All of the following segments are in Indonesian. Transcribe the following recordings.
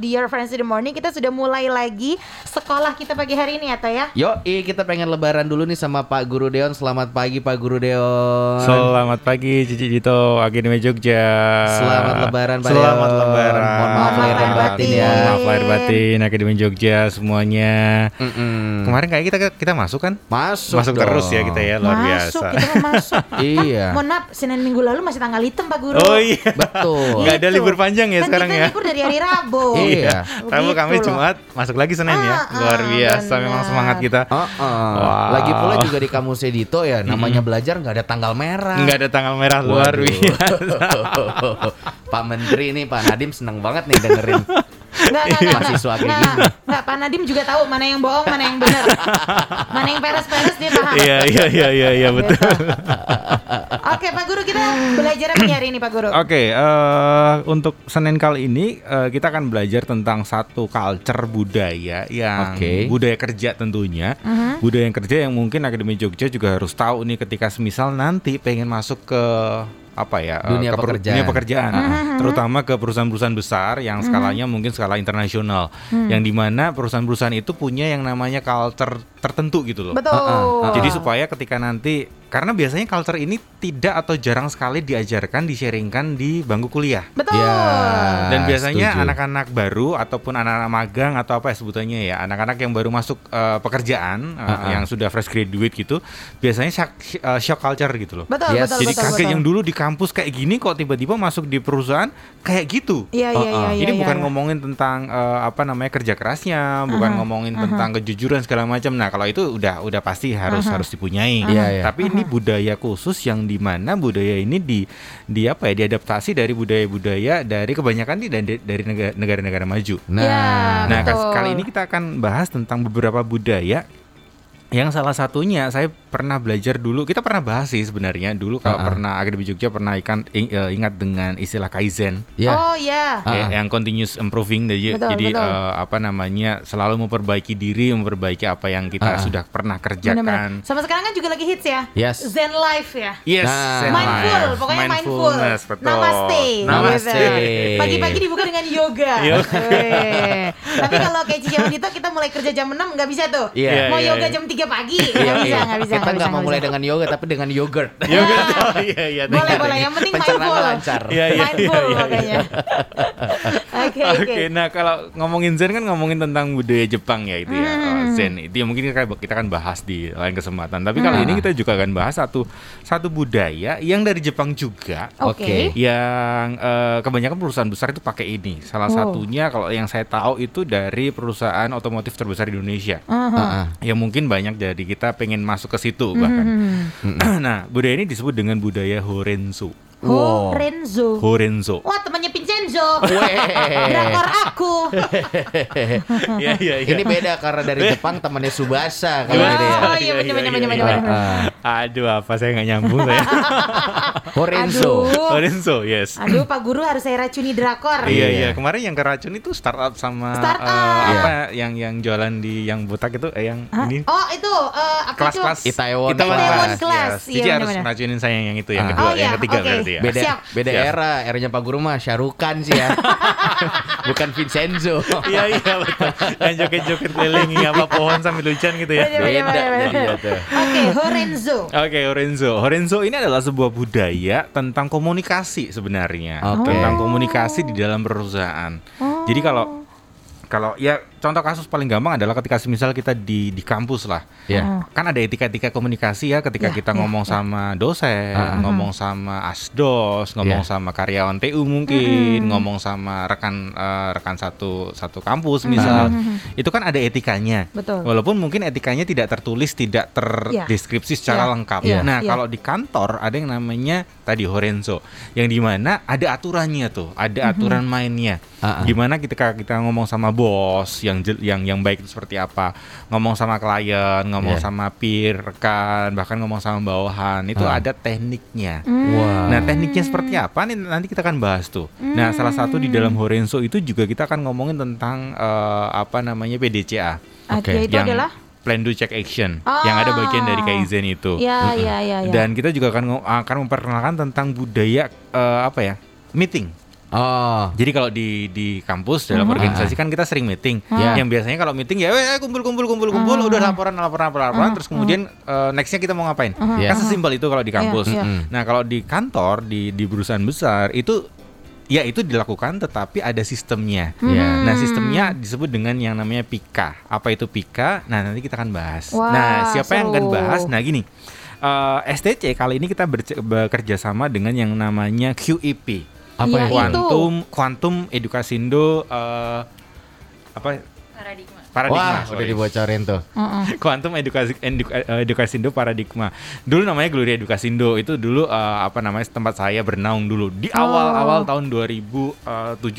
di Your Friends in the Morning kita sudah mulai lagi sekolah kita pagi hari ini ya Toh ya. Yo, kita pengen lebaran dulu nih sama Pak Guru Deon. Selamat pagi Pak Guru Deon. Selamat pagi Cici Dito Akademi Jogja. Selamat lebaran Pak Selamat Deon. lebaran. Mohon maaf lahir dan batin ya. Mohon maaf lahir batin Akademi Jogja semuanya. Mm-mm. Kemarin kayak kita kita masuk kan? Masuk Masuk dong. terus ya kita ya luar masuk, biasa. kita mau masuk. Iya. Mohon maaf, Senin minggu lalu masih tanggal hitam Pak Guru. Oh iya. Betul. Nggak ada Gitu. libur panjang ya Kan sekarang kita ya? libur dari hari Rabu. Iya. Rabu Begitu Kamis loh. Jumat masuk lagi Senin ya. Ah, Luar ah, biasa benar. memang semangat kita. Uh-uh. Wow. Lagi pula juga di kamus Edito ya, namanya belajar nggak ada tanggal merah. Nggak ada tanggal merah luar Waduh. biasa. Pak Menteri nih, Pak Nadim seneng banget nih dengerin Nggak, nggak, nggak, mahasiswa kayak nggak, gini. nggak, Pak Nadim juga tahu mana yang bohong, mana yang benar. mana yang peres-peres dia paham. Iya iya iya iya iya betul. Oke, Pak Guru kita belajar apa hari ini, Pak Guru? Oke, eh, untuk Senin kali ini eh, kita akan belajar tentang satu culture budaya yang Oke. budaya kerja tentunya. Mhm. Budaya yang kerja yang mungkin Akademi Jogja juga harus tahu nih ketika semisal nanti pengen masuk ke apa ya eh, Dunia ke per- pekerjaan. dunia pekerjaan. Terutama ke perusahaan-perusahaan besar yang skalanya mungkin skala internasional. Yang di mana perusahaan-perusahaan itu punya yang namanya culture tertentu gitu loh. Betul. Ah, ah, jadi supaya ketika nanti karena biasanya culture ini tidak atau jarang sekali diajarkan, di-sharingkan di bangku kuliah. Betul. Ya. Dan biasanya anak-anak baru ataupun anak-anak magang atau apa ya sebutannya ya, anak-anak yang baru masuk eh, pekerjaan Ah, ah. yang sudah fresh graduate gitu, biasanya shock, eh, shock culture gitu loh. Betul, Yes. betul, Jadi betul, kaget betul. yang dulu di kampus kayak gini kok tiba-tiba masuk di perusahaan kayak gitu. Iya, iya, iya, iya. Ini bukan iya. ngomongin tentang eh, apa namanya kerja kerasnya, bukan ngomongin tentang kejujuran segala macam. Nah, kalau itu udah udah pasti harus harus dipunyai. Iya, iya. Tapi ini budaya khusus yang di mana budaya ini di di apa ya diadaptasi dari budaya-budaya dari kebanyakan di dari dari negara- negara-negara maju. Nah, Ya, Nah, betul. kali ini kita akan bahas tentang beberapa budaya yang salah satunya saya pernah belajar dulu. Kita pernah bahas sih sebenarnya dulu kalau ah. pernah Akademi Jogja pernah ikan, ing- eh, ingat dengan istilah kaizen. ya. Oh, ya. Ah, Ya, ah. yang continuous improving jadi, Betul, jadi betul. eh, apa namanya selalu memperbaiki diri memperbaiki apa yang kita ah. sudah pernah kerjakan Sama sekarang kan juga lagi hits ya. Yes. Zen life ya. yes Nah. Zen Mindful, life. pokoknya mindful. Betul. Namaste. Namaste. Pagi-pagi dibuka dengan yoga. Tapi kalau kayak Cici Wanita kita mulai kerja jam 6 nggak bisa tuh. Iya. Mau Iya, yoga iya. jam 3 pagi. Nggak bisa, nggak bisa. Kita nggak bisa, mau mulai dengan yoga tapi dengan yogurt. Yoga. Oh, iya iya. Boleh, boleh. Yang penting Pencernaan mindful. lancar. Iya, iya, mindful iya, iya, makanya. Oke, Oke, oke. nah kalau ngomongin Zen kan ngomongin tentang budaya Jepang ya itu ya. Hmm. Oh, Zen itu ya mungkin kita, kita akan bahas di lain kesempatan. Tapi kali Hmm. ini kita juga akan bahas satu satu budaya yang dari Jepang juga Oke. yang eh, kebanyakan perusahaan besar itu pakai ini. Salah Oh. satunya kalau yang saya tahu itu dari perusahaan otomotif terbesar di Indonesia. Aha. Ah, ah. Ya mungkin banyak dari kita pengen masuk ke situ bahkan. Hmm. nah, budaya ini disebut dengan budaya Horenzo. Wow. Renzo. Horenzo. Wah, temannya Weh. Drakor aku. Iya iya Ini beda karena dari Jepang temannya Subasa kalau Iya. ini ya. Oh iya benar benar benar benar. Ah. Aduh, apa saya nggak nyambung saya. Horenzo. Aduh. Horenzo, yes. Aduh, Pak Guru harus saya racuni drakor. Iya Iya. iya kemarin yang keracun itu startup sama Startup. eh, Iya. apa yang yang jualan di yang botak itu eh yang Hah? ini Oh, itu eh, apa kelas-kelas itu? Itaewon Itaewon Class. Class, Class, yes. iya, Cici harus benar-benar. ngeracunin saya yang itu yang Ah. kedua Oh, yang iya, ketiga oke. berarti ya Beda Siap. beda Siap. era, eranya Pak Guru mah Syarukan sih ya. Bukan Vincenzo. iya iya betul yang joget-joget keliling apa pohon sambil hujan gitu ya Beda. Oke, Horenzo. Oke, Horenzo. Horenzo ini adalah sebuah budaya tentang komunikasi sebenarnya, tentang komunikasi di dalam perusahaan. Jadi kalau kalau ya contoh kasus paling gampang adalah ketika misal kita di di kampus lah, Ya. kan ada etika-etika komunikasi ya ketika Ya, kita ya, ngomong ya. sama dosen, Ah. ngomong sama asdos, ngomong Ya. sama karyawan TU mungkin, ngomong sama rekan eh, rekan satu satu kampus misal, itu kan ada etikanya. Betul. Walaupun mungkin etikanya tidak tertulis, tidak Ya. terdeskripsi secara Ya. lengkap. Ya. Nah, Ya. kalau di kantor ada yang namanya tadi Horenzo, yang di mana ada aturannya tuh, ada aturan mainnya. Ah, ah. Gimana ketika kita ngomong sama bos yang yang yang baik itu seperti apa, ngomong sama klien, ngomong Ya. sama peer, rekan, bahkan ngomong sama bawahan, itu Ah. ada tekniknya. Wah. Nah, tekniknya seperti apa nih nanti kita akan bahas tuh. Nah, salah satu di dalam Horenzo itu juga kita akan ngomongin tentang eh, apa namanya PDCA Oke, Oke. itu yang adalah plan do check action Ah. yang ada bagian dari kaizen itu. Ya, ya, ya, ya. Dan kita juga akan akan memperkenalkan tentang budaya eh, apa ya? meeting. Oh. Jadi kalau di di kampus dalam Mhm. organisasi kan kita sering meeting. Ya. Yang biasanya kalau meeting ya "Eh, kumpul kumpul kumpul kumpul Mhm. udah laporan laporan laporan, laporan terus kemudian eh, nextnya kita mau ngapain? Ya. Kan sesimpel itu kalau di kampus. Iya, iya. Nah kalau di kantor di di perusahaan besar itu ya itu dilakukan tetapi ada sistemnya. Ya. Nah sistemnya disebut dengan yang namanya PIKA. Apa itu PIKA? Nah nanti kita akan bahas. Wah, nah siapa yang akan bahas? Nah gini. eh, STC kali ini kita bekerja sama dengan yang namanya QEP. Apa Iya, itu? itu. Quantum Quantum Edukasindo eh apa paradigma. paradigma Wah, sorry. udah dibocorin tuh. Mm-mm. Quantum Edukasi Edu- eh, Edukasindo Paradigma. Dulu namanya Gloria Edukasindo. Itu dulu eh, apa namanya tempat saya bernaung dulu di Oh. awal-awal tahun 2007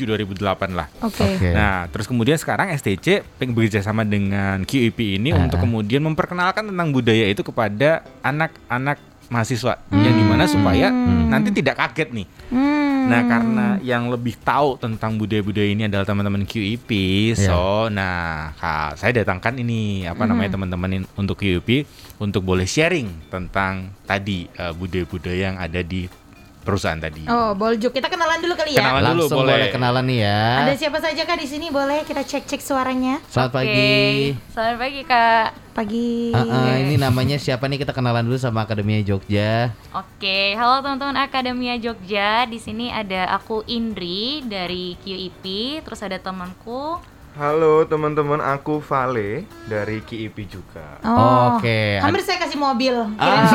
2008 lah. Oke. Oke. Nah, terus kemudian sekarang STC pengen bekerja sama dengan QEP ini Ah. untuk kemudian memperkenalkan tentang budaya itu kepada anak-anak mahasiswa yang di mana supaya nanti tidak kaget nih. Hmm. Nah, karena yang lebih tahu tentang budaya-budaya ini adalah teman-teman QEP, Iya. so nah Kak, saya datangkan ini apa namanya teman-teman untuk QEP untuk boleh sharing tentang tadi eh, budaya-budaya yang ada di perusahaan tadi. Oh, Boljuk. Kita kenalan dulu kali ya. Kenalan. dulu, Langsung boleh. boleh. kenalan nih ya. Ada siapa saja kak di sini? Boleh kita cek-cek suaranya. Selamat Oke. pagi. Selamat pagi kak. Pagi. Ah, ah, ini namanya siapa nih? Kita kenalan dulu sama Akademia Jogja. Oke, halo teman-teman Akademia Jogja. Di sini ada aku Indri dari QIP, terus ada temanku. Halo teman-teman, aku Vale dari KIP juga. Oh. Oke. Hampir saya kasih mobil. Ah.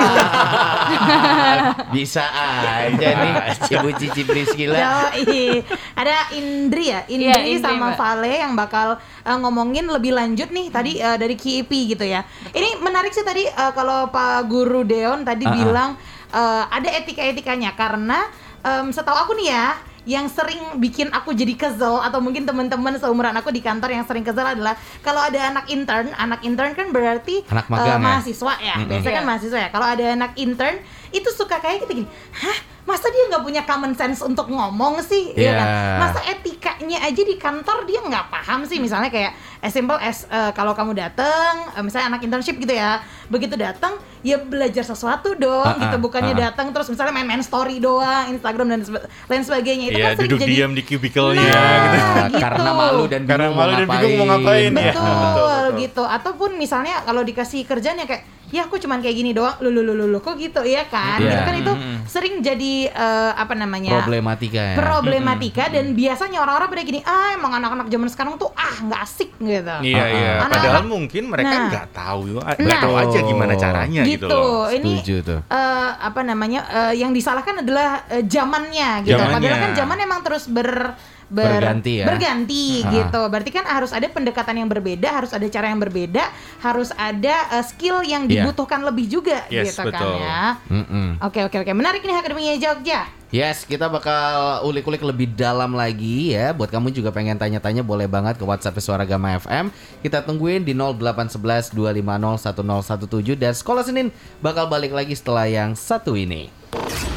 Bisa aja nih Ibu Cici Priscila. Yoi. Ada Indri ya, Indri, Iya, Indri, sama Mbak. Vale yang bakal uh, ngomongin lebih lanjut nih tadi uh, dari KIP gitu ya. Ini menarik sih tadi uh, kalau Pak Guru Deon tadi Ah, ah. bilang uh, ada etika-etikanya karena um, setahu aku nih ya yang sering bikin aku jadi kesel atau mungkin teman-teman seumuran aku di kantor yang sering kesel adalah kalau ada anak intern, anak intern kan berarti Anak uh, magang ya? mahasiswa ya. Biasanya kan Iya. mahasiswa ya. Kalau ada anak intern itu suka kayak gitu gini, hah masa dia nggak punya common sense untuk ngomong sih, ya Iya. kan? Masa etikanya aja di kantor dia nggak paham sih, misalnya kayak as simple as eh, kalau kamu datang, eh, misalnya anak internship gitu ya, begitu datang ya belajar sesuatu dong, Ah, gitu ah, bukannya ah, ah. datang terus misalnya main-main story doang, Instagram dan lain sebagainya itu Iya, kan duduk jadi diam di cubicle-nya Nah, gitu. gitu. Karena malu dan bingung Karena malu mau dan bingung mau ngapain, ya. betul, betul, betul. gitu ataupun misalnya kalau dikasih kerjaan ya kayak ya aku cuman kayak gini doang lu lu lu lu, lu, kok gitu ya kan Iya. Gitu kan itu sering jadi eh, apa namanya Problematika ya. problematika dan biasanya orang-orang pada gini ah emang anak-anak zaman sekarang tuh ah nggak asik gitu Iya, Ah, iya. ah. Padahal Anak-anak- mungkin mereka Nah. nggak tahu, nggak Nah. tahu aja gimana caranya gitu, gitu, loh. ini tuh. eh, apa namanya eh, yang disalahkan adalah eh, zamannya gitu Zamannya. padahal kan zaman emang terus ber ber- Berganti ya. berganti Ah. gitu berarti kan harus ada pendekatan yang berbeda harus ada cara yang berbeda harus ada eh, skill yang Iya. dibutuhkan lebih juga Yes, gitu kan betul. ya Mm-mm. oke oke oke menarik nih akademinya Jogja Yes, kita bakal ulik-ulik lebih dalam lagi ya. Buat kamu juga pengen tanya-tanya boleh banget ke WhatsApp Suara Gama FM. Kita tungguin di 0811 250 1017 dan Sekolah Senin bakal balik lagi setelah yang satu ini.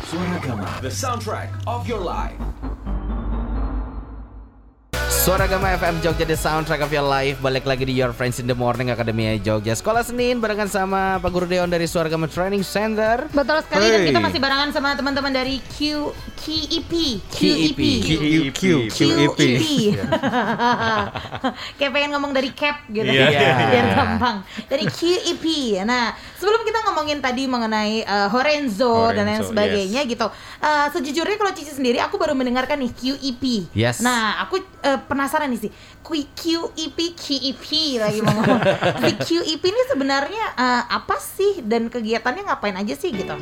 Suara Gama, the soundtrack of your life. Suara Gama FM Jogja The Soundtrack of Your Life Balik lagi di Your Friends in the Morning Akademia Jogja Sekolah Senin barengan sama Pak Guru Deon dari Suara Gama Training Center betul sekali dan Hey. kita masih barengan sama teman-teman dari Q KEP KEP. QEP. QEP. Kayak pengen ngomong dari cap gitu Iya. biar gampang. Dari QEP. Nah, sebelum kita ngomongin tadi mengenai uh, Horenzo, dan lain Horenzo, sebagainya gitu. uh, sejujurnya kalau Cici sendiri aku baru mendengarkan nih QEP. Yes. Nah, aku uh, penasaran nih sih. Q- QEP QEP lagi mau ngomong. si QEP ini sebenarnya uh, apa sih dan kegiatannya ngapain aja sih gitu?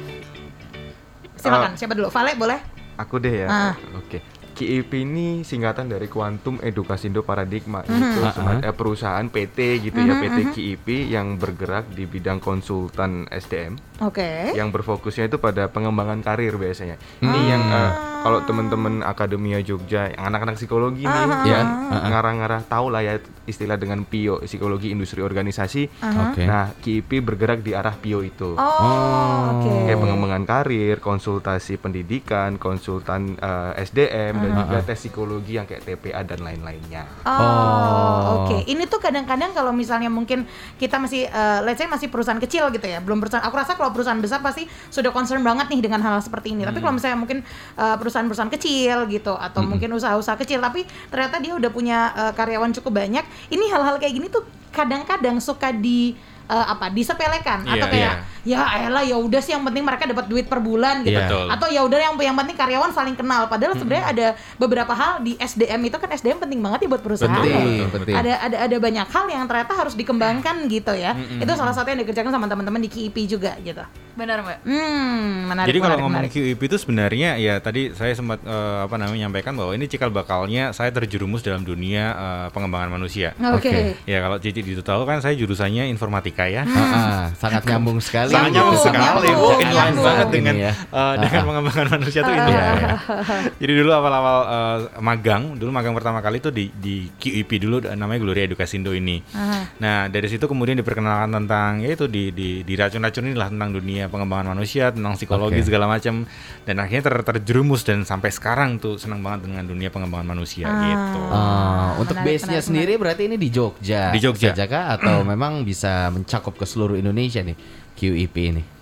Silakan, siapa dulu? Vale boleh? Aku deh ya. Ah. Oke. KIP ini singkatan dari Quantum Edukasindo Paradigma Mhm. itu Ah, sema- eh, perusahaan PT gitu ya PT KIP yang bergerak di bidang konsultan SDM Oke. yang berfokusnya itu pada pengembangan karir biasanya. Ini Ah. yang eh, kalau teman-teman Akademia Jogja yang anak-anak psikologi nih Ah, Ya. yang ngarah-ngarah tahu lah ya istilah dengan PIO psikologi industri organisasi. Oke. Nah, KIP bergerak di arah PIO itu. Oh, oke. kayak pengembangan karir, konsultasi pendidikan, konsultan eh, SDM dan ada juga tes psikologi yang kayak TPA dan lain-lainnya. Oh, Oh. oke. Ini tuh kadang-kadang kalau misalnya mungkin kita masih, eh, let's say masih perusahaan kecil gitu ya, belum perusahaan. Aku rasa kalau perusahaan besar pasti sudah concern banget nih dengan hal, -hal seperti ini. Tapi kalau misalnya mungkin eh, perusahaan-perusahaan kecil gitu, atau mungkin usaha-usaha kecil, tapi ternyata dia udah punya eh, karyawan cukup banyak. Ini hal-hal kayak gini tuh kadang-kadang suka di eh, apa disepelekan. Iya, atau kayak ya elah ya udah sih yang penting mereka dapat duit per bulan gitu. Iya. Betul. atau ya udah yang yang penting karyawan saling kenal. Padahal sebenarnya ada beberapa hal di SDM itu kan SDM penting banget ya buat perusahaan. Penting, penting. ada ada ada banyak hal yang ternyata harus dikembangkan gitu ya. Itu salah satu yang dikerjakan sama teman-teman di KIP juga gitu Benar mbak. hmm menarik Jadi kalau menarik, ngomong menarik. QIP itu sebenarnya ya tadi saya sempat eh, apa namanya menyampaikan bahwa ini cikal bakalnya saya terjerumus dalam dunia eh, pengembangan manusia. oke Oke. Ya kalau Cici itu tahu kan saya jurusannya informatika ya. Ah, ah, sangat nyambung sekali. Sangat nyambung sekali, inline nyambung. banget dengan Ini ya. eh, dengan pengembangan manusia tuh itu. Iya, iya. Jadi dulu awal-awal eh, magang, dulu magang pertama kali itu di di QIP dulu namanya Gloria Edukasindo ini. Ah. Nah dari situ kemudian diperkenalkan tentang ya itu di di di racun-racun inilah tentang dunia pengembangan manusia, tentang psikologi Oke. segala macam. Dan akhirnya ter, terjerumus dan sampai sekarang tuh senang banget dengan dunia pengembangan manusia Ah. gitu. Ah, untuk Menarik, base-nya menarik, sendiri berarti ini di Jogja. Di Jogja. saja kah? atau memang bisa mencakup ke seluruh Indonesia nih QIP ini.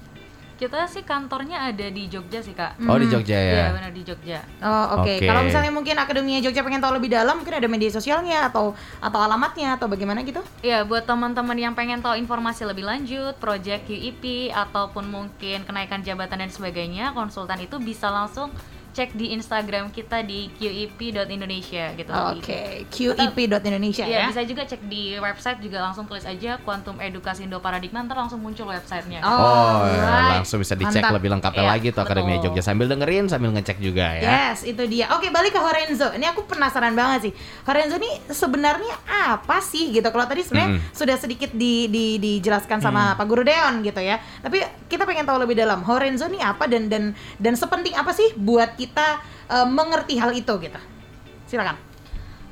Kita sih kantornya ada di Jogja sih kak. Oh, di Jogja ya. Iya benar di Jogja. Oh oke. Oke. Kalau misalnya mungkin Akademia Jogja pengen tahu lebih dalam, mungkin ada media sosialnya atau atau alamatnya atau bagaimana gitu? Ya buat teman-teman yang pengen tahu informasi lebih lanjut, project QIP ataupun mungkin kenaikan jabatan dan sebagainya, konsultan itu bisa langsung cek di Instagram kita di qip.indonesia gitu. Oke. QEP.Indonesia Iya, ya. bisa juga cek di website juga langsung tulis aja Quantum Edukasi Indo Paradigma ntar langsung muncul websitenya. Oh, ya, Alright. langsung bisa dicek Mantap. lebih lengkapnya Iya, lagi tuh Akademia betul. Jogja sambil dengerin sambil ngecek juga ya. Yes, itu dia. Oke, balik ke Horenzo. Ini aku penasaran banget sih. Horenzo ini sebenarnya apa sih gitu? Kalau tadi sebenarnya sudah sedikit di, di- dijelaskan sama Pak Guru Deon gitu ya. Tapi kita pengen tahu lebih dalam. Horenzo ini apa dan dan dan sepenting apa sih buat kita eh, mengerti hal itu gitu? Silakan.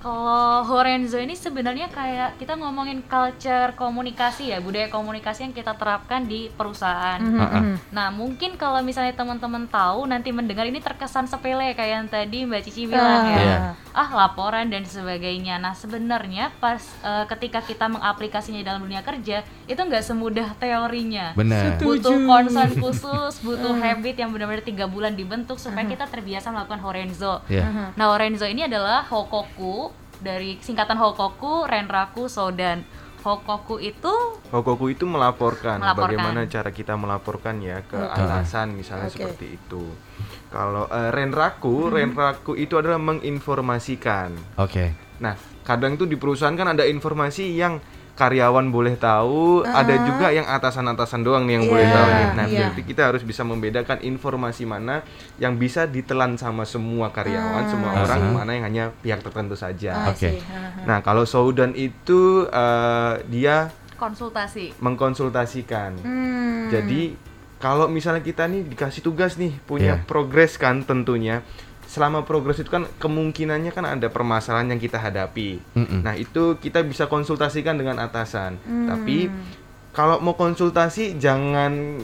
Kalau Horenzo ini sebenarnya kayak kita ngomongin culture komunikasi ya, budaya komunikasi yang kita terapkan di perusahaan. Heeh. Nah, mungkin kalau misalnya teman-teman tahu nanti mendengar ini terkesan sepele kayak yang tadi Mbak Cici bilang ya. Iya. Ah, laporan dan sebagainya. Nah, sebenarnya pas eh, ketika kita mengaplikasinya dalam dunia kerja, itu nggak semudah teorinya. Benar. Butuh concern khusus, butuh habit yang benar-benar tiga bulan dibentuk supaya kita terbiasa melakukan Horenzo. Iya. Nah, Horenzo ini adalah Hokoku dari singkatan Hokoku, Renraku, Sodan. Hokoku itu Hokoku itu melaporkan, Melaporkan. bagaimana cara kita melaporkan ya ke atasan misalnya Oke. seperti itu. Kalau eh, Renraku, Renraku itu adalah menginformasikan. Oke. Nah, kadang tuh di perusahaan kan ada informasi yang karyawan boleh tahu, ada juga yang atasan-atasan doang nih yang boleh Iya, tahu nih. Nah, iya. berarti kita harus bisa membedakan informasi mana yang bisa ditelan sama semua karyawan, semua Ah, orang, I see. mana yang hanya pihak tertentu saja. Ah, Oke. Haha. Nah, kalau Soudan itu eh, dia konsultasi. mengkonsultasikan. Hmm. Jadi kalau misalnya kita nih dikasih tugas nih punya Iya. progres kan tentunya selama progres itu kan kemungkinannya kan ada permasalahan yang kita hadapi. Mm-mm. Nah, itu kita bisa konsultasikan dengan atasan. Tapi kalau mau konsultasi jangan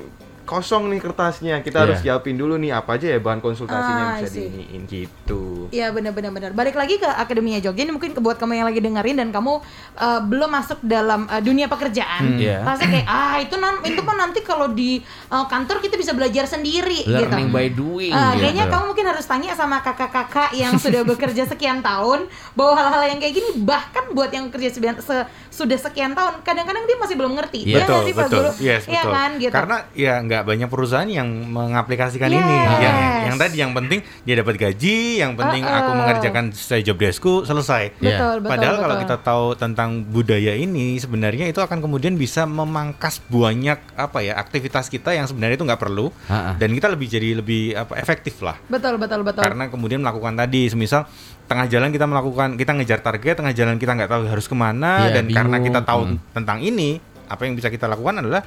kosong nih kertasnya. Kita Iya. harus siapin dulu nih apa aja ya bahan konsultasinya Ah, yang bisa diiniin gitu. Iya benar-benar benar. Balik lagi ke Akademia Jogja ini mungkin buat kamu yang lagi dengerin dan kamu uh, belum masuk dalam uh, dunia pekerjaan. Hmm, iya. Pasti kayak ah itu nan itu kan nanti kalau di uh, kantor kita bisa belajar sendiri Learning gitu. by doing. Ah, gitu. Kayaknya kamu mungkin harus tanya sama kakak-kakak yang sudah bekerja sekian tahun bahwa hal-hal yang kayak gini bahkan buat yang kerja se- sudah sekian tahun kadang-kadang dia masih belum ngerti. Iya. Iya betul sih, Pak betul Guru? yes Iya betul kan gitu. karena ya nggak banyak perusahaan yang mengaplikasikan ini Yes. yang yang tadi yang penting dia dapat gaji yang penting Uh-uh. aku mengerjakan sesuai job deskku selesai Iya. betul, betul. Padahal kalau betul. kita tahu tentang budaya ini sebenarnya itu akan kemudian bisa memangkas banyak apa ya aktivitas kita yang sebenarnya itu nggak perlu Ha-ha. dan kita lebih jadi lebih apa efektif lah betul betul betul. karena kemudian melakukan tadi semisal tengah jalan kita melakukan kita ngejar target tengah jalan kita nggak tahu harus ke mana Iya, dan karena bingung. kita tahu Hmm. tentang ini apa yang bisa kita lakukan adalah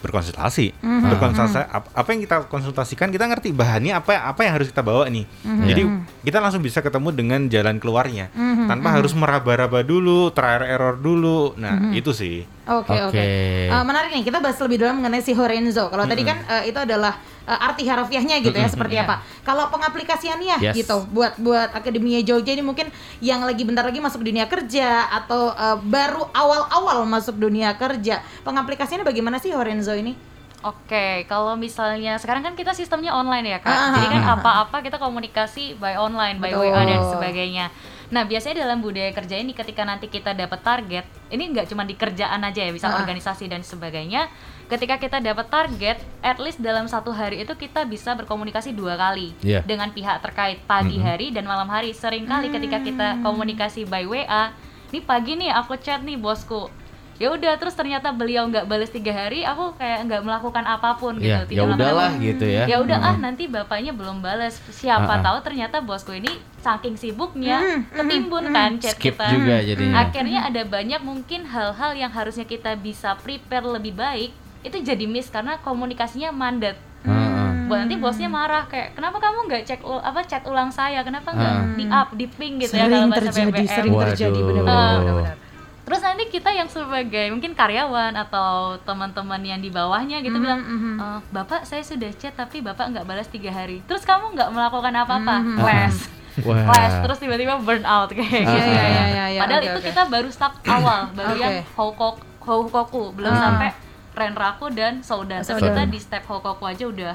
berkonsultasi Mhm. berkonsultasi ap- apa yang kita konsultasikan kita ngerti bahannya apa apa yang harus kita bawa nih Mhm. jadi kita langsung bisa ketemu dengan jalan keluarnya Mhm, tanpa harus meraba-raba dulu trial error dulu nah Mhm. itu sih Oke oke. Oke. Eh, menarik nih kita bahas lebih dalam mengenai si Horenzo. Kalau tadi kan eh, itu adalah eh, arti harafiahnya gitu ya seperti Iya. apa. Kalau pengaplikasiannya Yes. gitu buat buat Akademia Jogja ini mungkin yang lagi bentar lagi masuk dunia kerja atau eh, baru awal-awal masuk dunia kerja. Pengaplikasiannya bagaimana sih Horenzo ini? Oke, kalau misalnya sekarang kan kita sistemnya online ya kak, Ah, jadi kan ah, ah. apa-apa kita komunikasi by online, by Betul. WA dan sebagainya. Nah biasanya dalam budaya kerja ini ketika nanti kita dapat target, ini nggak cuma di kerjaan aja ya, bisa Ah. organisasi dan sebagainya. Ketika kita dapat target, at least dalam satu hari itu kita bisa berkomunikasi dua kali Iya. dengan pihak terkait pagi hari dan malam hari. Seringkali ketika kita komunikasi by WA, nih pagi nih aku chat nih bosku, ya udah terus ternyata beliau nggak balas tiga hari aku kayak nggak melakukan apa pun Iya, gitu ya Tidak udahlah gitu ya. ya udah ah Mm-mm. nanti bapaknya belum balas siapa Ah, ah. tahu ternyata bosku ini saking sibuknya Hmm, ketimbun kan chat Skip kita juga jadinya. akhirnya ada banyak mungkin hal-hal yang harusnya kita bisa prepare lebih baik itu jadi miss karena komunikasinya mandat Heeh. buat nanti bosnya marah kayak kenapa kamu nggak cek ul- apa chat ulang saya kenapa nggak Ah. di up di ping gitu ya sering kalau bahasa terjadi, BBM. sering terjadi Waduh. Ah. benar-benar. Terus nanti kita yang sebagai mungkin karyawan atau teman-teman yang di bawahnya gitu Mhm, bilang, mhm. "Eh, bapak saya sudah chat tapi bapak nggak balas tiga hari. Terus kamu nggak melakukan apa-apa, Mhm. clash, Wah. clash. Terus tiba-tiba burn out kayak Ah, gitu. Iya, iya, iya, iya, iya. Padahal Oke, itu oke. kita baru start awal, baru Oke. yang hokok, hokoku, belum Ah. sampai renraku dan soudan. Tapi kita di step hokoku aja udah,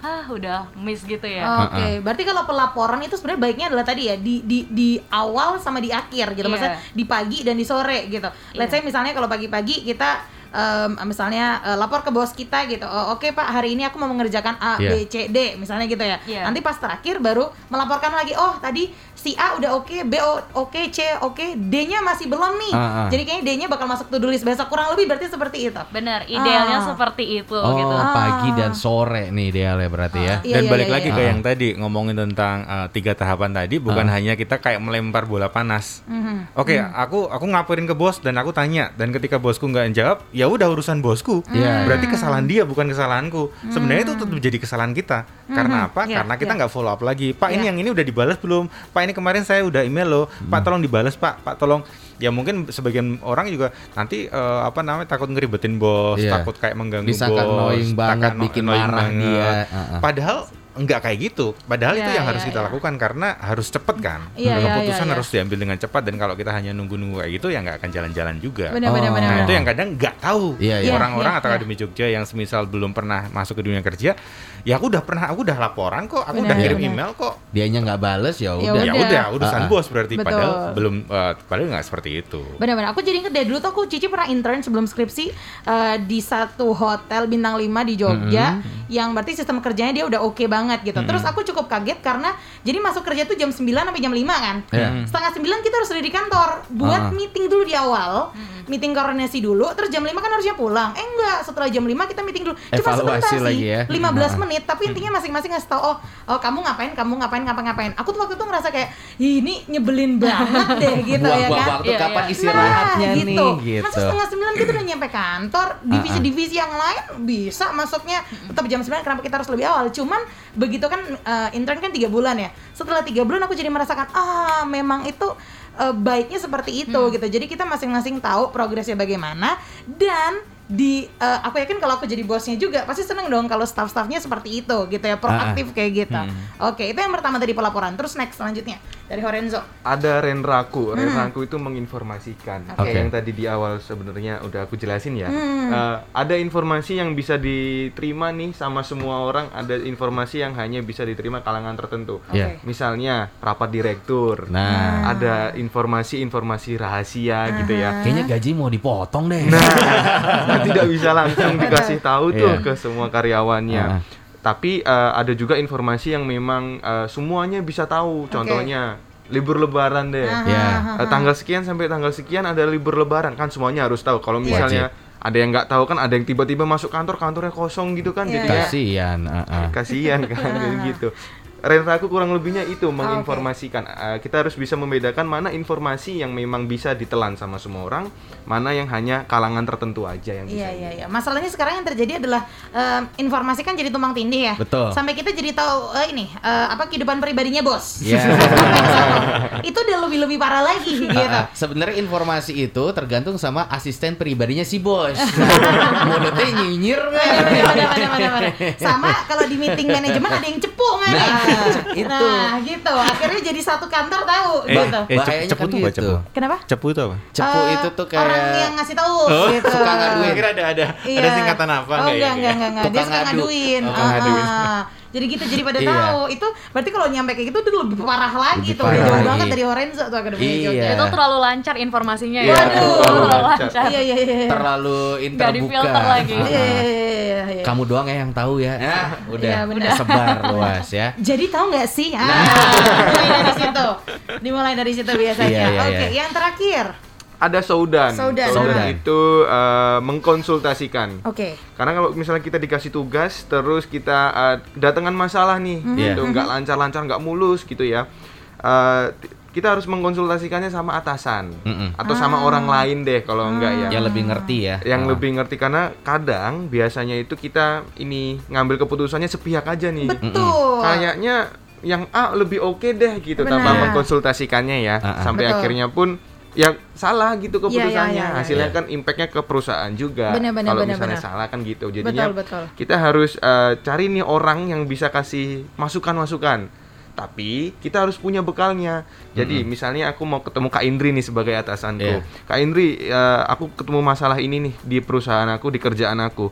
ah udah miss gitu ya. Oke, berarti kalau pelaporan itu sebenarnya baiknya adalah tadi ya di di di awal sama di akhir gitu, Iya. maksudnya di pagi dan di sore gitu. Let's say Iya. misalnya kalau pagi-pagi kita em, misalnya eh, lapor ke bos kita gitu, oh, oke pak hari ini aku mau mengerjakan A, Iya. B, C, D misalnya gitu ya. Iya. Nanti pas terakhir baru melaporkan lagi, oh tadi si A udah oke, B o- oke, C oke, D-nya masih belum nih. Ah, ah. Jadi kayaknya D-nya bakal masuk to-do list besok kurang lebih berarti seperti itu. Benar, idealnya Ah. seperti itu Oh, gitu. pagi dan sore nih idealnya berarti ya. Iya, Dan iya, balik iya, lagi iya. ke yang tadi ngomongin tentang uh, tiga tahapan tadi, bukan hanya kita kayak melempar bola panas. Mhm. Oke, aku aku ngaparin ke bos dan aku tanya dan ketika bosku nggak jawab, ya udah urusan bosku. Iya. Berarti kesalahan dia bukan kesalahanku. Sebenarnya itu tetap jadi kesalahan kita. Karena apa? Iya, Karena kita iya. nggak follow up lagi. Pak, ini Iya. yang ini udah dibalas belum? Pak, ini kemarin saya udah email loh. Pak, tolong dibalas, Pak. Pak, tolong ya mungkin sebagian orang juga nanti eh, apa namanya takut ngeribetin bos, Iya. takut kayak mengganggu Bisa bos, annoying banget, takut bikin marah banget. dia. Heeh. Padahal nggak kayak gitu. Padahal itu Iya, yang harus iya, kita iya. lakukan karena harus cepet kan. Iya, iya, Keputusan harus diambil dengan cepat dan kalau kita hanya nunggu-nunggu kayak gitu ya nggak akan jalan-jalan juga. Benar, benar, Oh. benar. Nah benar. itu yang kadang nggak tahu orang-orang atau akademi Jogja yang semisal belum pernah masuk ke dunia kerja, ya aku udah pernah, aku udah laporan kok, aku Benar, udah kirim benar. email kok. Dianya nggak bales ya Ya udah. Ya Udah. udah, urusan bos berarti Betul. padahal belum, eh, padahal nggak seperti itu. Benar-benar. Aku jadi inget dari dulu tuh aku Cici pernah intern sebelum skripsi eh, di satu hotel bintang 5 di Jogja yang berarti sistem kerjanya dia udah oke banget gitu. Terus aku cukup kaget karena jadi masuk kerja tuh jam 9 sampai jam 5 kan. Iya. Setengah 9 kita harus ada di kantor buat Ah. meeting dulu di awal. Meeting koordinasi dulu, terus jam 5 kan harusnya pulang. Eh enggak, setelah jam 5 kita meeting dulu. Cuma Evaluasi sebentar lagi sih, ya. 15 Ah. Menit, tapi intinya masing-masing ngasih tau, oh, oh kamu ngapain, kamu ngapain, ngapain, ngapain. Aku tuh waktu itu ngerasa kayak, "Ih, ini nyebelin banget deh gitu ya Buang-buang kan. waktu Iya, kapan iya. istirahatnya Nah, nih gitu. gitu. Masa setengah sembilan kita udah nyampe kantor, divisi-divisi yang lain bisa masuknya tetap jam 9 kenapa kita harus lebih awal? Cuman begitu kan eh, intern kan tiga bulan ya. Setelah tiga bulan aku jadi merasakan ah memang itu eh, baiknya seperti itu gitu. Jadi kita masing-masing tahu progresnya bagaimana dan di eh, aku yakin kalau aku jadi bosnya juga pasti seneng dong kalau staff-staffnya seperti itu gitu ya proaktif kayak gitu. Oke itu yang pertama tadi pelaporan. Terus next selanjutnya dari Horenzo. ada Renraku. Renraku itu menginformasikan. Oke. Kayak yang tadi di awal sebenarnya udah aku jelasin ya. Hmm. Eh, ada informasi yang bisa diterima nih sama semua orang. Ada informasi yang hanya bisa diterima kalangan tertentu. Iya. Misalnya rapat direktur. Nah, Ada informasi-informasi rahasia gitu ya. kayaknya gaji mau dipotong deh. Nah, tidak bisa langsung dikasih tahu tuh Iya. ke semua karyawannya. Ah. Tapi eh, ada juga informasi yang memang eh, semuanya bisa tahu. Contohnya libur lebaran deh. Ah, Ya. Eh, tanggal sekian sampai tanggal sekian ada libur lebaran kan semuanya harus tahu. Kalau misalnya ada yang nggak tahu kan ada yang tiba-tiba masuk kantor kantornya kosong gitu kan Iya, jadi ya Kasihan. ah, ah. kasihan kan kayak gitu. Renraku kurang lebihnya itu menginformasikan. Eh, kita harus bisa membedakan mana informasi yang memang bisa ditelan sama semua orang, mana yang hanya kalangan tertentu aja yang bisa. Iya iya iya. Masalahnya sekarang yang terjadi adalah em, informasi kan jadi tumpang tindih ya. Betul. Sampai kita jadi tahu eh, ini eh, apa kehidupan pribadinya bos. Iya. itu udah lebih lebih parah lagi gitu. Ah, ah. Sebenarnya informasi itu tergantung sama asisten pribadinya si bos. Mulutnya nyinyir bener, bener. Sama kalau di meeting manajemen ada yang cepu nggak nih? Nah, itu. Nah, gitu. Akhirnya jadi satu kantor tahu Eh, gitu. eh, Bahayanya cepu kan tuh apa gitu. cepu? Kenapa? Cepu itu apa? Cepu Eh, itu tuh orang kayak yang ngasih tahu Oh, gitu. suka ngaduin. Kira ada ada Iya. ada singkatan apa Oh, enggak ya? enggak, enggak, enggak, enggak. Dia suka ngadu. ngaduin. Tukang ngaduin. Ah, Jadi gitu, jadi pada Iya. tahu. Itu berarti kalau nyampe kayak gitu itu lebih parah lagi Lebih tuh. Udah parah jauh lagi. banget dari Horenzo tuh akademi Iya. Jogja. Itu terlalu lancar informasinya Iya, ya. Waduh. Terlalu terlalu lancar. Iya, iya, iya. iya. terlalu Nggak terbuka. difilter lagi. Ah, Iya, ah. iya, iya, iya. Kamu doang ya yang tahu ya. Ya, udah, Iya, udah sebar luas ya. Jadi tahu nggak sih? Ah, mulai dari situ. Dimulai dari situ biasanya. Iya, iya, Oke, iya. yang terakhir. Ada Saudan. Saudan. Saudan. itu eh, mengkonsultasikan. Oke. Karena kalau misalnya kita dikasih tugas, terus kita uh, kedatangan masalah nih, Mhm. gitu, Iya. nggak lancar-lancar, nggak mulus gitu ya. Eh, t- kita harus mengkonsultasikannya sama atasan Mm-mm. atau sama orang lain deh kalau enggak ya. Yang lebih ngerti ya. Yang Ah. lebih ngerti karena kadang biasanya itu kita ini ngambil keputusannya sepihak aja nih. Betul. Kayaknya yang A lebih oke deh gitu Benar. tanpa mengkonsultasikannya ya. Ah, ah. Sampai Betul. akhirnya pun ya salah gitu keputusannya. iya, iya, Hasilnya iya. kan impactnya ke perusahaan juga. Benar, benar, Kalau benar, misalnya benar. salah kan gitu. Jadinya Betul, betul. kita harus eh, cari nih orang yang bisa kasih masukan-masukan. Tapi kita harus punya bekalnya. Jadi misalnya aku mau ketemu Kak Indri nih sebagai atasanku. Iya. Kak Indri, eh, aku ketemu masalah ini nih di perusahaan aku, di kerjaan aku.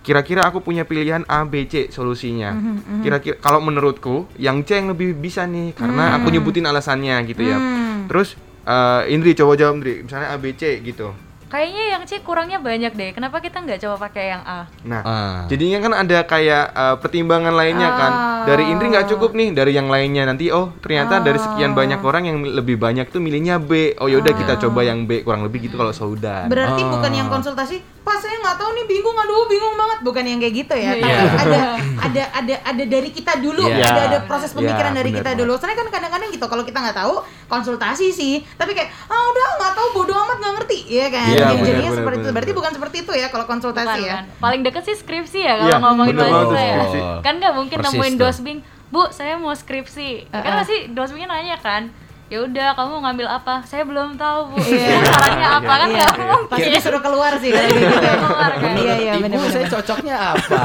Kira-kira aku punya pilihan A, B, C solusinya. Mhm, Kira-kira kalau menurutku yang C yang lebih bisa nih karena aku nyebutin alasannya gitu ya. Hmm. Terus eh, Indri coba jawab Indri, misalnya A, B, C gitu. Kayaknya yang C kurangnya banyak deh. Kenapa kita nggak coba pakai yang A? Nah, Ah. jadinya kan ada kayak uh, pertimbangan lainnya kan. Dari Indri nggak cukup nih, dari yang lainnya nanti oh ternyata dari sekian banyak orang yang lebih banyak tuh milihnya B. Oh yaudah kita coba yang B kurang lebih gitu kalau Saudan. Berarti Ah. bukan yang konsultasi, Pak saya nggak tahu nih bingung, aduh bingung banget, bukan yang kayak gitu ya. Tapi Iya. ada ada ada ada dari kita dulu, Iya. ada ada proses pemikiran Iya, dari benar kita banget. dulu. Soalnya kan kadang-kadang gitu, kalau kita nggak tahu konsultasi sih, tapi kayak ah udah nggak tahu bodoh amat nggak ngerti, ya kan? Iya, Jadi- benar, Jadinya seperti itu. Berarti bukan seperti itu ya kalau konsultasi Bukan, ya. bukan. Paling deket sih skripsi ya kalau Iya, ngomongin bener mahasiswa ya. Kan nggak mungkin Persis nemuin dosbing, Bu, saya mau skripsi. Kan Uh-uh. pasti dosbingnya nanya kan, ya udah kamu mau ngambil apa? Saya belum tahu, Bu. Iya. Sarannya apa kan Iya. nggak mungkin. Pasti disuruh keluar sih kalau gitu. Keluar kan. Iya iya Ibu, benar saya cocoknya apa?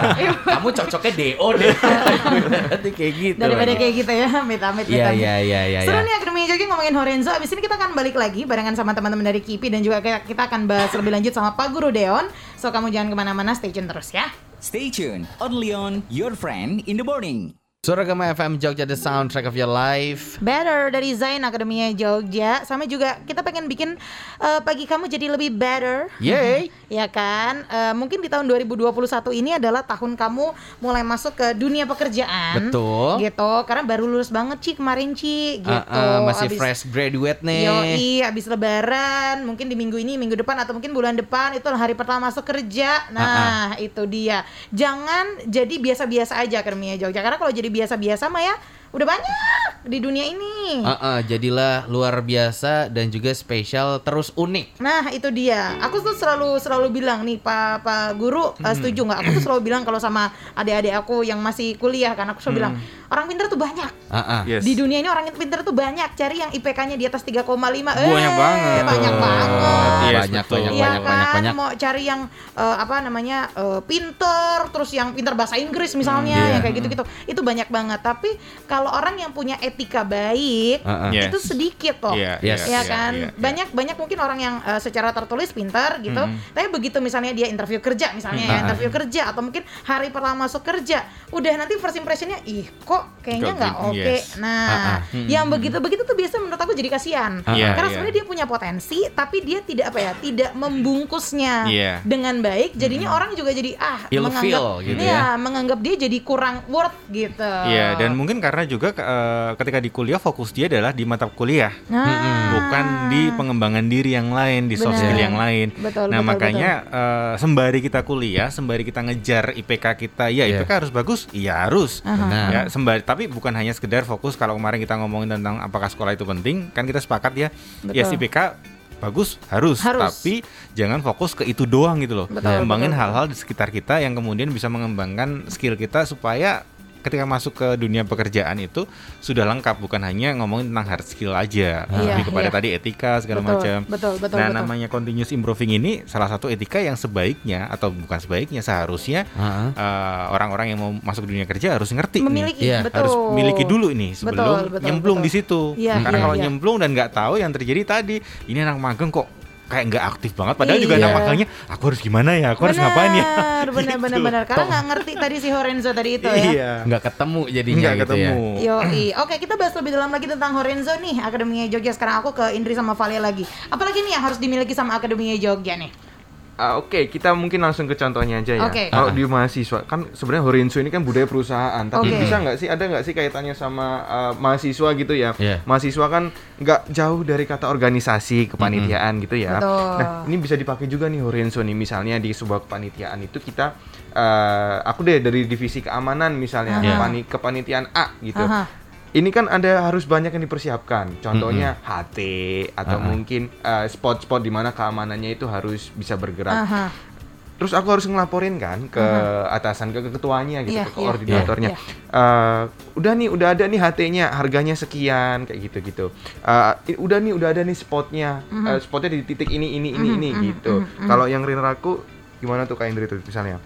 Kamu cocoknya DO deh. Nanti kayak gitu. Daripada kayak gitu ya, amit-amit Iya, amit-amit. iya, iya, iya. Seru iya. nih Akademi Jogging ngomongin Horenzo. Abis ini kita akan balik lagi barengan sama teman-teman dari KIPI dan juga kayak kita akan bahas lebih lanjut sama Pak Guru Deon. So kamu jangan ke mana-mana, stay tune terus ya. Stay tuned, only on your friend in the morning. Suara Gama FM Jogja The Soundtrack of Your Life. Better dari Zain Akademinya Jogja. Sama juga kita pengen bikin eh, pagi kamu jadi lebih better. Yeay. Ya kan? Eh, mungkin di tahun 2021 ini adalah tahun kamu mulai masuk ke dunia pekerjaan. Betul. Gitu. Karena baru lulus banget Ci kemarin Ci gitu. Ah, ah, masih Abis- fresh graduate nih. Yoi, habis lebaran, mungkin di minggu ini, minggu depan atau mungkin bulan depan itu hari pertama masuk kerja. Nah, itu dia. Jangan jadi biasa-biasa aja Akademia Jogja. Karena kalau jadi biasa-biasa mah ya udah banyak di dunia ini. Ah, ah, jadilah luar biasa dan juga spesial terus unik. Nah itu dia. Aku tuh selalu selalu bilang nih Pak Pak Guru eh, setuju nggak? Aku tuh selalu bilang kalau sama adik-adik aku yang masih kuliah kan aku selalu bilang orang pintar tuh banyak. Ah, ah. Yes. Di dunia ini orang pintar tuh banyak. Cari yang IPK-nya di atas 3,5. Banyak eh, banget. Banyak banget. Yes, banyak, betul. banyak, Iya banyak, kan, banyak, banyak. mau cari yang eh, apa namanya eh, pinter, terus yang pinter bahasa Inggris misalnya, Hmm, iya. yang kayak gitu-gitu, itu banyak banget. Tapi kalau orang yang punya etika baik, Ah, ah. Yes. itu sedikit loh. Iya, Yes. Ya iya, kan, iya, iya. banyak banyak mungkin orang yang eh, secara tertulis pintar gitu, tapi begitu misalnya dia interview kerja misalnya ya, Hmm. interview kerja atau mungkin hari pertama masuk kerja, udah nanti first impressionnya, ih kok kayaknya Kok nggak gitu, oke. yes. Nah, Ah, ah. yang begitu begitu tuh biasa menurut aku jadi kasihan, Iya, karena iya. sebenarnya dia punya potensi, tapi dia tidak apa ya, tidak membungkusnya Iya. dengan baik, jadinya orang juga jadi ah Ilfeel menganggap gitu iya, ya. menganggap dia jadi kurang worth gitu. Iya, dan mungkin karena juga eh, ketika di kuliah fokus dia adalah di mata kuliah, Nah, bukan di pengembangan diri yang lain, di soft Benar. skill yang lain. Betul, nah, betul, makanya eh, sembari kita kuliah, sembari kita ngejar IPK kita, ya Iya. IPK harus bagus, iya harus. Benar. Ya, sembari tapi bukan hanya sekedar fokus kalau kemarin kita ngomongin tentang apakah sekolah itu penting, kan kita sepakat ya, ya Betul. IPK bagus harus, Harus. tapi jangan fokus ke itu doang gitu loh. Betul, Kembangin hal-hal di sekitar kita yang kemudian bisa mengembangkan skill kita supaya ketika masuk ke dunia pekerjaan itu sudah lengkap bukan hanya ngomongin tentang hard skill aja, Iya, lebih kepada iya. tadi etika segala Betul, macam. betul, betul, nah, betul. namanya continuous improving ini salah satu etika yang sebaiknya atau bukan sebaiknya seharusnya eh, orang-orang yang mau masuk dunia kerja harus ngerti nih. memiliki Iya, betul. harus miliki dulu ini sebelum Betul, betul, nyemplung betul. di situ. Iya, Karena iya, kalau iya. nyemplung dan nggak tahu yang terjadi tadi, ini anak magang kok kayak nggak aktif banget. Padahal juga Iya. anak magangnya, aku harus gimana ya? Aku harus ngapain ya? Benar, benar, benar, Gitu. Karena nggak ngerti tadi si Horenzo tadi itu ya. Iya. Nggak ketemu jadinya Nggak gitu ketemu. ya. Yoi. Oke, kita bahas lebih dalam lagi tentang Horenzo nih, Akademinya Jogja. Sekarang aku ke Indri sama Valia lagi. Apalagi nih yang harus dimiliki sama Akademinya Jogja nih? Ah, Oke, kita mungkin langsung ke contohnya aja ya. Oke. Kalau di mahasiswa kan sebenarnya Horenzo ini kan budaya perusahaan, tapi Oke. bisa nggak sih ada nggak sih kaitannya sama uh, mahasiswa gitu ya? Iya. Mahasiswa kan nggak jauh dari kata organisasi kepanitiaan gitu ya. Betul. Nah ini bisa dipakai juga nih Horenzo nih misalnya di sebuah kepanitiaan itu kita uh, aku deh dari divisi keamanan misalnya kepani- kepanitiaan A gitu. Aha. Ini kan ada harus banyak yang dipersiapkan. Contohnya HT atau Aha. mungkin uh, spot-spot di mana keamanannya itu harus bisa bergerak. Aha. Terus aku harus ngelaporin kan ke atasan ke ke ketuanya gitu, Iya, ke iya, koordinatornya. iya, Eh, udah nih, udah ada nih HT-nya, harganya sekian kayak gitu-gitu. Eh, i- udah nih, udah ada nih spotnya. Mhm. Eh, spotnya di titik ini, ini, ini, ini gitu. Kalau yang Rinraku gimana tuh Kak Indri tuh misalnya?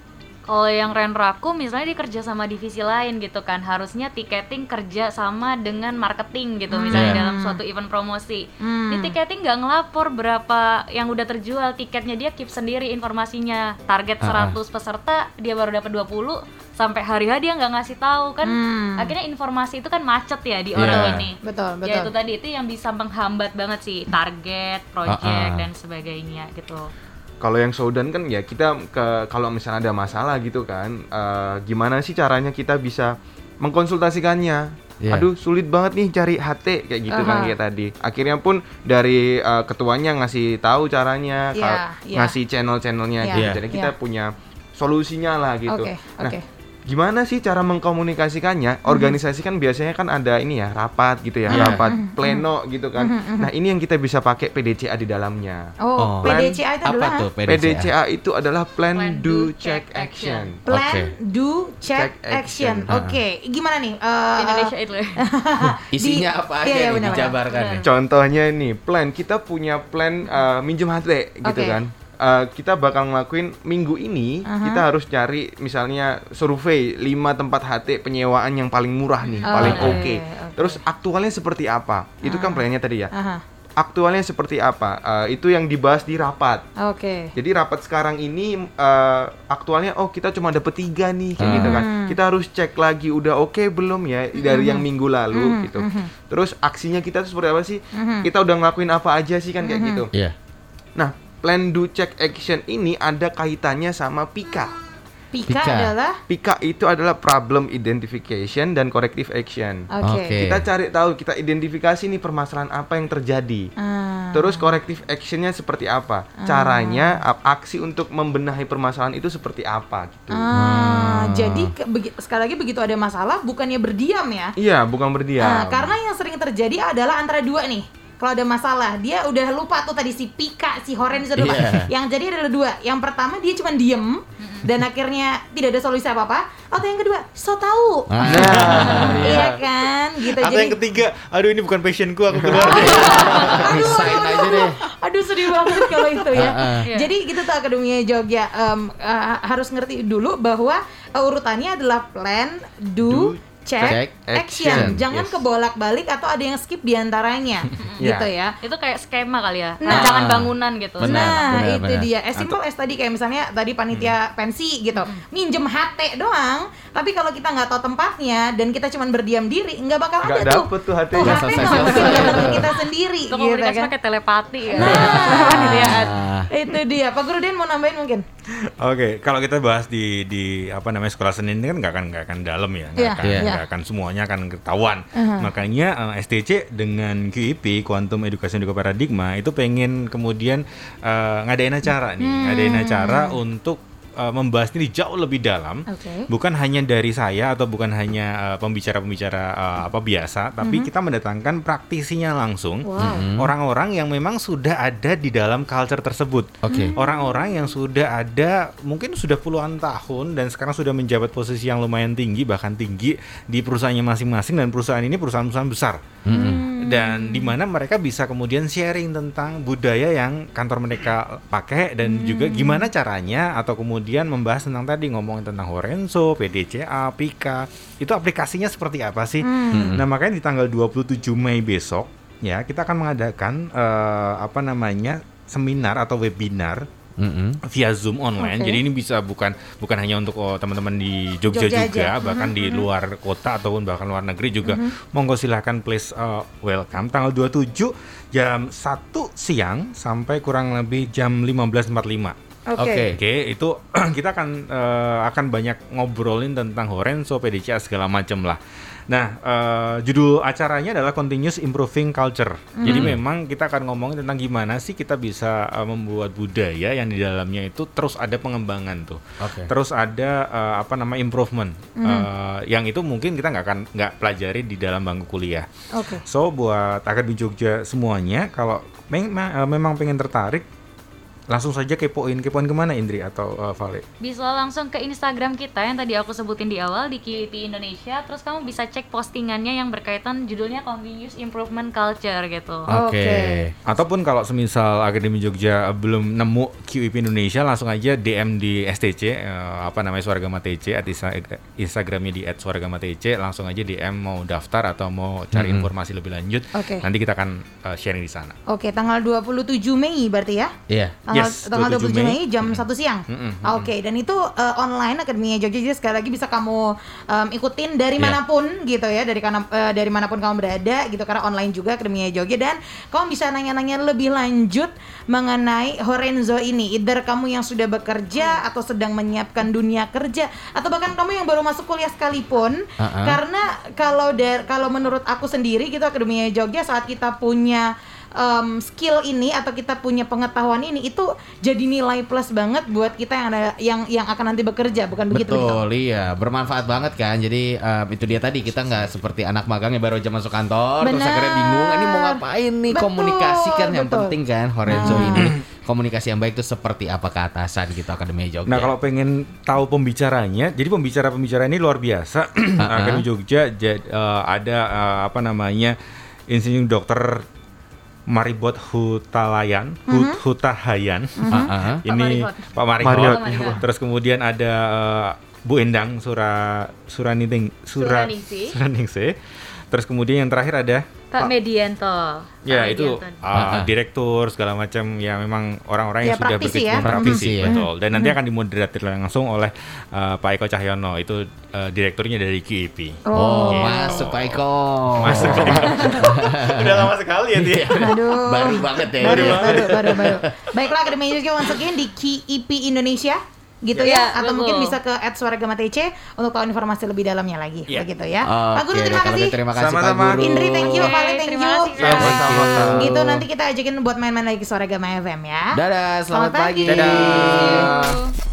Kalau yang Renraku misalnya dia kerja sama divisi lain gitu kan Harusnya tiketing kerja sama dengan marketing gitu Misalnya Iya. dalam suatu event promosi Hmm. Di tiketing nggak ngelapor berapa yang udah terjual Tiketnya dia keep sendiri informasinya Target Ah, ah. 100 peserta dia baru dapat 20 Sampai hari hari dia nggak ngasih tahu kan Hmm. Akhirnya informasi itu kan macet ya di Iya. orang ini Betul, betul. Ya itu tadi itu yang bisa menghambat banget sih Target, project, Ah, ah. dan sebagainya gitu Kalau yang Saudan kan ya kita ke kalau misalnya ada masalah gitu kan, eh, gimana sih caranya kita bisa mengkonsultasikannya? Iya. Aduh sulit banget nih cari HT kayak gitu kan Aha. kayak tadi. Akhirnya pun dari eh, ketuanya ngasih tahu caranya, ka- iya. ngasih channel-channelnya Iya, gitu. Jadi kita iya. punya solusinya lah gitu. Oke, Nah, oke. Gimana sih cara mengkomunikasikannya? Organisasi kan biasanya kan ada ini ya rapat gitu ya, Iya. rapat pleno gitu kan. Nah ini yang kita bisa pakai PDCA di dalamnya. Oh, Oh. PDCA itu Apa adalah tuh PDCA? PDCA itu adalah plan, Plan, do, check, action. Plan, Oke. do, check, Check, action. action. Oke, gimana nih? eh, Indonesia itu ya Isinya Di- apa iya, aja iya, nih benar, dijabarkan nih. Contohnya nih, plan kita punya plan uh, minjem HT gitu Oke. kan. Uh, kita bakal ngelakuin minggu ini Aha. kita harus cari misalnya survei 5 tempat HT penyewaan yang paling murah nih, Oh, paling oke, oke. oke. Terus aktualnya seperti apa? Itu kan plannya tadi ya. Aha. Aktualnya seperti apa? Uh, itu yang dibahas di rapat. Oke. Jadi rapat sekarang ini eh, aktualnya oh kita cuma dapet tiga nih kayak gitu kan. Hmm. Kita harus cek lagi udah oke belum ya dari yang minggu lalu gitu. Terus aksinya kita tuh seperti apa sih? Kita udah ngelakuin apa aja sih kan kayak gitu. Iya. Nah, plan do check action ini ada kaitannya sama PIKA. Pika, Pika. adalah PIKA itu adalah problem identification dan corrective action. Oke. Oke. Kita cari tahu, kita identifikasi nih permasalahan apa yang terjadi. Ah. Terus corrective actionnya seperti apa? Caranya ap- aksi untuk membenahi permasalahan itu seperti apa gitu. Ah, jadi ke- begi- sekali lagi begitu ada masalah bukannya berdiam ya. Iya, bukan berdiam. Nah, karena yang sering terjadi adalah antara dua nih. Kalau ada masalah, dia udah lupa tuh tadi si Pika, si Horenzo lupa. Iya. Yang jadi adalah dua. Yang pertama dia cuma diem dan akhirnya tidak ada solusi apa-apa. Atau yang kedua, so tahu. Ah. Iya kan? Gitu Atau jadi yang ketiga, aduh ini bukan passionku aku keluar. aduh, Resign aduh, aja aduh, deh. aduh sedih banget kalau itu ya. Ah, ah. Iya. Jadi gitu tuh Akademinya Jogja em, eh, harus ngerti dulu bahwa eh, urutannya adalah plan, do, Do, check, check, action. action. Jangan Yes. kebolak-balik atau ada yang skip di antaranya, gitu ya. itu kayak skema kali ya Nah. rancangan bangunan gitu Benar, nah, benar, itu benar. dia. As simple as tadi kayak misalnya tadi panitia pensi gitu. Minjem HT doang, tapi kalau kita nggak tahu tempatnya dan kita cuma berdiam diri, nggak bakal Nggak ada tuh. dapet tuh HT-nya. Tuh HT mungkin kita sendiri itu gitu komunikasi kan. pakai telepati ya Nah, gitu ya Itu dia. Pak Guru Den mau nambahin mungkin? Oke, kalau kita bahas di di apa namanya sekolah seni ini kan nggak akan nggak akan dalam ya, nggak Iya, akan iya. Nggak akan semuanya akan ketahuan. Makanya eh, STC dengan QIP Quantum Education Educa Paradigma itu pengen kemudian eh, ngadain acara nih, ngadain acara untuk eh, membahas ini jauh lebih dalam. Oke. Bukan hanya dari saya atau bukan hanya eh, pembicara-pembicara eh, apa biasa, tapi kita mendatangkan praktisinya langsung. Wow. Orang-orang yang memang sudah ada di dalam culture tersebut. Oke. Orang-orang yang sudah ada mungkin sudah puluhan tahun dan sekarang sudah menjabat posisi yang lumayan tinggi bahkan tinggi di perusahaannya masing-masing dan perusahaan ini perusahaan-perusahaan besar. Dan di mana mereka bisa kemudian sharing tentang budaya yang kantor mereka pakai dan juga gimana caranya atau kemudian membahas tentang tadi ngomongin tentang Horenzo, PDCA, Pika, itu aplikasinya seperti apa sih? Nah, makanya di tanggal 27 Mei besok ya kita akan mengadakan eh, apa namanya seminar atau webinar Mm-mm. via Zoom online. Oke. Jadi ini bisa bukan bukan hanya untuk oh, teman-teman di Jogja, Jogja juga, aja. bahkan di luar kota ataupun bahkan luar negeri juga. Monggo silahkan please uh, welcome tanggal 27 jam 1 siang sampai kurang lebih jam 15.45. Oke. Oke. Oke, itu kita akan eh, akan banyak ngobrolin tentang Horenzo, PDCA segala macam lah. Nah, eh, judul acaranya adalah Continuous Improving Culture. Jadi memang kita akan ngomongin tentang gimana sih kita bisa eh, membuat budaya yang di dalamnya itu terus ada pengembangan tuh. Oke. Terus ada eh, apa nama improvement. Eh, yang itu mungkin kita nggak akan nggak pelajari di dalam bangku kuliah. Oke. So buat Akademi Jogja semuanya kalau memang pengen tertarik langsung saja kepoin kepoin ke mana Indri atau eh, Vale? Bisa langsung ke Instagram kita yang tadi aku sebutin di awal di QIP Indonesia. Terus kamu bisa cek postingannya yang berkaitan judulnya Continuous Improvement Culture gitu. Oke. Oke. Ataupun kalau semisal Akademi Jogja belum nemu QIP Indonesia langsung aja DM di STC eh, apa namanya Suaragama TC at Insta- Instagramnya di @suaragama_tc langsung aja DM mau daftar atau mau cari informasi lebih lanjut. Oke. Nanti kita akan eh, sharing di sana. Oke, tanggal 27 Mei berarti ya? Iya. Tanggal, Yes, tanggal 27 27 Mei, Mei. jam 1 siang. Mm-mm, Ah, Oke, dan itu eh, online Akademi Jogja jadi sekali lagi bisa kamu em, ikutin dari Iya. mana pun gitu ya, dari kana, eh, dari mana pun kamu berada gitu karena online juga Akademi Jogja dan kamu bisa nanya-nanya lebih lanjut mengenai Horenzo ini. Either kamu yang sudah bekerja atau sedang menyiapkan dunia kerja atau bahkan kamu yang baru masuk kuliah sekalipun Uh-uh. karena kalau kalau menurut aku sendiri gitu Akademi Jogja saat kita punya em, skill ini atau kita punya pengetahuan ini itu jadi nilai plus banget buat kita yang ada yang yang akan nanti bekerja bukan begitu gitu? Betul, iya, bermanfaat banget kan. Jadi em, itu dia tadi kita nggak seperti anak magang yang baru aja masuk kantor, terus Benar. akhirnya bingung, ini mau ngapain nih? Betul, Komunikasi kan yang betul. penting kan, Horenzo Nah. ini. Komunikasi yang baik itu seperti apa ke atasan gitu Akademi Jogja. Nah kalau pengen tahu pembicaranya, jadi pembicara-pembicara ini luar biasa. Akademi Jogja jad- eh, ada eh, apa namanya Insinyur Dokter Maribot Hutalayan, Hut- Hutahayan. Ah, ah. Ini Maribot. Pak Maribot. Maribot, iya. Terus kemudian ada eh, Bu Endang Sura Suraniting Sura Suraningsih. Suraningsih. Terus kemudian yang terakhir ada Pak Medianto. Ya Pak itu Medianto. uh, direktur segala macam ya memang orang-orang yang Ya, sudah praktisi berkecimpung ya. praktisi ya. betul dan nanti akan dimoderatir langsung oleh uh, Pak Eko Cahyono itu uh, direkturnya dari QIP. Oh, Gitu. masuk Pak Eko. Masuk. Udah lama sekali ya dia. Aduh. Baru banget ya. baru, ini ya. baru, baru, baru. Baiklah Akademi once again di KIP Indonesia gitu ya, Ya, atau betul. mungkin bisa ke @suaragama_tc untuk tahu informasi lebih dalamnya lagi Ya. begitu ya. Pak Oke, Guru terima kasih. terima kasih Pak Sama-sama. Guru. Indri thank you, Vale thank you. Kak. Sama-sama. Gitu nanti kita ajakin buat main-main lagi ke Suara Gama FM ya. Dadah, selamat, Selamat pagi. pagi. Dadah.